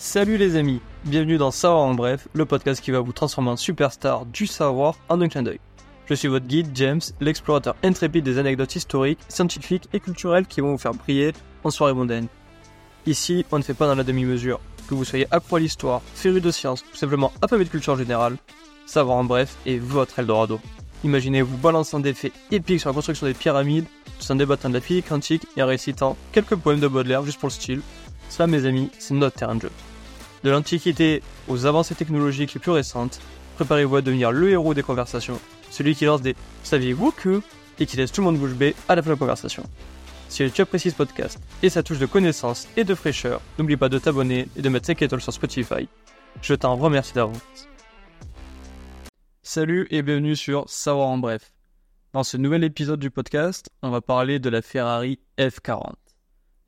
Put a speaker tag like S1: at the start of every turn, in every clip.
S1: Salut les amis, bienvenue dans Savoir en bref, le podcast qui va vous transformer en superstar du savoir en un clin d'œil. Je suis votre guide James, l'explorateur intrépide des anecdotes historiques, scientifiques et culturelles qui vont vous faire briller en soirée mondaine. Ici, on ne fait pas dans la demi-mesure. Que vous soyez accro à l'histoire, féru de science ou simplement affamé de culture générale, Savoir en bref est votre Eldorado. Imaginez vous balançant des faits épiques sur la construction des pyramides, tout en débattant de la physique quantique et en récitant quelques poèmes de Baudelaire juste pour le style. Ça, mes amis, c'est notre terrain de jeu. De l'Antiquité aux avancées technologiques les plus récentes, préparez-vous à devenir le héros des conversations, celui qui lance des Saviez-vous que? et qui laisse tout le monde bouche bée à la fin de la conversation. Si tu apprécies ce podcast et sa touche de connaissance et de fraîcheur, n'oublie pas de t'abonner et de mettre 5 étoiles sur Spotify. Je t'en remercie d'avance. Salut et bienvenue sur Savoir en bref. Dans ce nouvel épisode du podcast, on va parler de la Ferrari F40.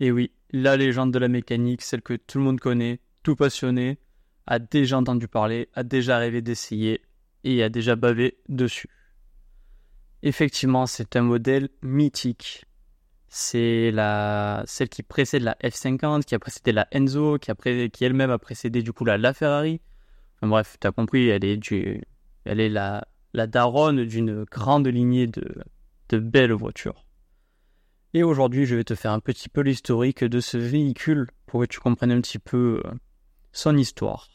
S1: Et oui, la légende de la mécanique, celle que tout le monde connaît, tout passionné, a déjà entendu parler, a déjà rêvé d'essayer et a déjà bavé dessus. Effectivement, c'est un modèle mythique. C'est la celle qui précède la F50, qui a précédé la Enzo, qui, qui elle-même a précédé du coup la, Ferrari. Enfin, bref, tu as compris, elle est du, elle est la, la daronne d'une grande lignée de, de belles voitures. Et aujourd'hui, je vais te faire un petit peu l'historique de ce véhicule pour que tu comprennes un petit peu euh, son histoire.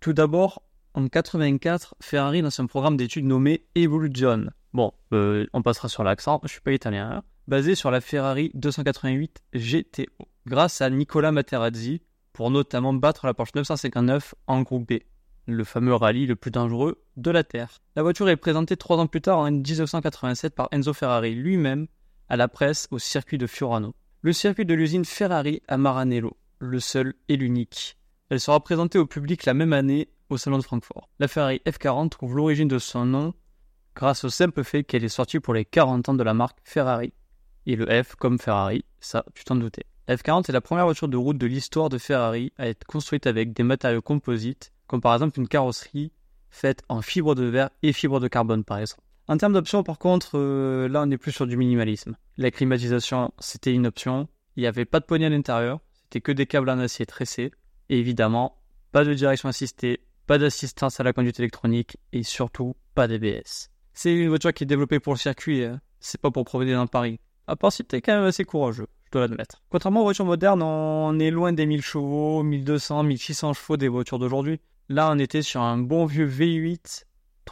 S1: Tout d'abord, en 84, Ferrari lance un programme d'études nommé Evolution. Bon, euh, on passera sur l'accent, je suis pas italien, hein. basé sur la Ferrari 288 GTO, grâce à Nicola Materazzi, pour notamment battre la Porsche 959 en groupe B le fameux rallye le plus dangereux de la Terre. La voiture est présentée trois ans plus tard en 1987 par Enzo Ferrari lui-même à la presse au circuit de Fiorano. Le circuit de l'usine Ferrari à Maranello, le seul et l'unique. Elle sera présentée au public la même année au Salon de Francfort. La Ferrari F40 trouve l'origine de son nom grâce au simple fait qu'elle est sortie pour les 40 ans de la marque Ferrari. Et le F comme Ferrari, ça tu t'en doutais. La F40 est la première voiture de route de l'histoire de Ferrari à être construite avec des matériaux composites comme par exemple une carrosserie faite en fibre de verre et fibre de carbone par exemple. En termes d'options, par contre, euh, là on est plus sur du minimalisme. La climatisation, c'était une option. Il n'y avait pas de poignée à l'intérieur, c'était que des câbles en acier tressés. Et évidemment, pas de direction assistée, pas d'assistance à la conduite électronique et surtout pas d'ABS. C'est une voiture qui est développée pour le circuit, hein. c'est pas pour promener dans Paris. À part si t'es quand même assez courageux, je dois l'admettre. Contrairement aux voitures modernes, on est loin des 1000 chevaux, 1200, 1600 chevaux des voitures d'aujourd'hui. Là, on était sur un bon vieux V8,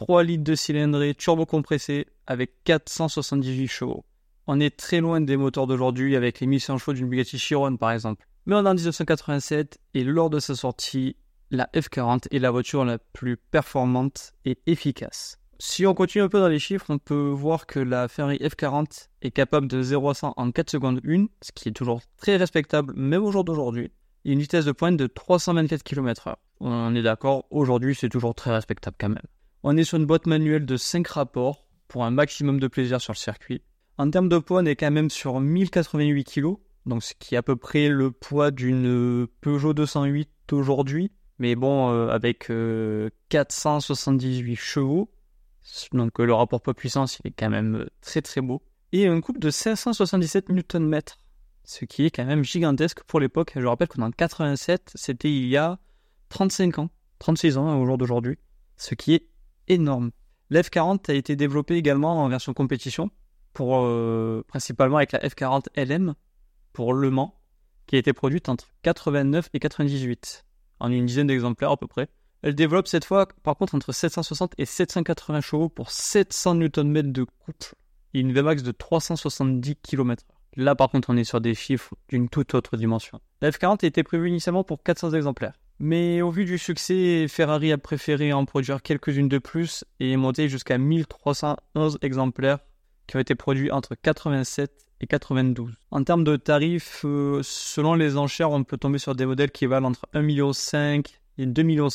S1: 3 litres de cylindrée turbo-compressé avec 478 chevaux. On est très loin des moteurs d'aujourd'hui avec les 1100 chevaux d'une Bugatti Chiron par exemple. Mais on est en 1987 et lors de sa sortie, la F40 est la voiture la plus performante et efficace. Si on continue un peu dans les chiffres, on peut voir que la Ferrari F40 est capable de 0 à 100 en 4 secondes 1, ce qui est toujours très respectable même au jour d'aujourd'hui, et une vitesse de pointe de 324 km/h. On est d'accord, aujourd'hui c'est toujours très respectable quand même. On est sur une boîte manuelle de 5 rapports pour un maximum de plaisir sur le circuit. En termes de poids, on est quand même sur 1088 kg, donc ce qui est à peu près le poids d'une Peugeot 208 aujourd'hui, mais bon, euh, avec 478 euh, chevaux, donc euh, le rapport poids-puissance il est quand même très très beau, et un couple de 577 Nm, ce qui est quand même gigantesque pour l'époque. Je rappelle qu'en 87, c'était il y a 35 ans, 36 ans au jour d'aujourd'hui, ce qui est énorme. L'F40 a été développé également en version compétition, euh, principalement avec la F40 LM pour Le Mans, qui a été produite entre 89 et 98, en une dizaine d'exemplaires à peu près. Elle développe cette fois, par contre, entre 760 et 780 chevaux pour 700 Nm de couple et une Vmax de 370 km/h. Là, par contre, on est sur des chiffres d'une toute autre dimension. La F40 était prévue initialement pour 400 exemplaires. Mais au vu du succès, Ferrari a préféré en produire quelques-unes de plus et monter jusqu'à 1311 exemplaires qui ont été produits entre 87 et 92. En termes de tarifs, euh, selon les enchères, on peut tomber sur des modèles qui valent entre 1,5 million et 2,5 millions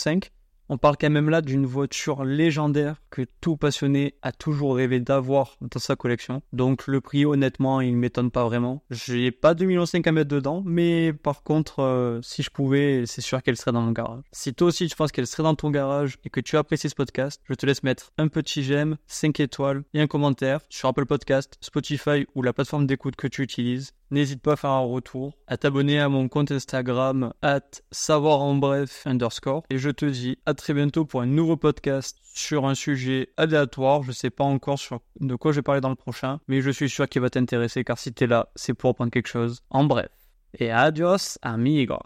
S1: on parle quand même là d'une voiture légendaire que tout passionné a toujours rêvé d'avoir dans sa collection. Donc le prix, honnêtement, il m'étonne pas vraiment. J'ai pas 2,5 millions à mettre dedans, mais par contre, euh, si je pouvais, c'est sûr qu'elle serait dans mon garage. Si toi aussi tu penses qu'elle serait dans ton garage et que tu apprécies ce podcast, je te laisse mettre un petit j'aime, 5 étoiles et un commentaire sur Apple Podcast, Spotify ou la plateforme d'écoute que tu utilises. N'hésite pas à faire un retour, à t'abonner à mon compte Instagram at savoir en bref underscore. Et je te dis à très bientôt pour un nouveau podcast sur un sujet aléatoire. Je sais pas encore sur de quoi je vais parler dans le prochain, mais je suis sûr qu'il va t'intéresser car si t'es là, c'est pour apprendre quelque chose. En bref. Et adios, amigo.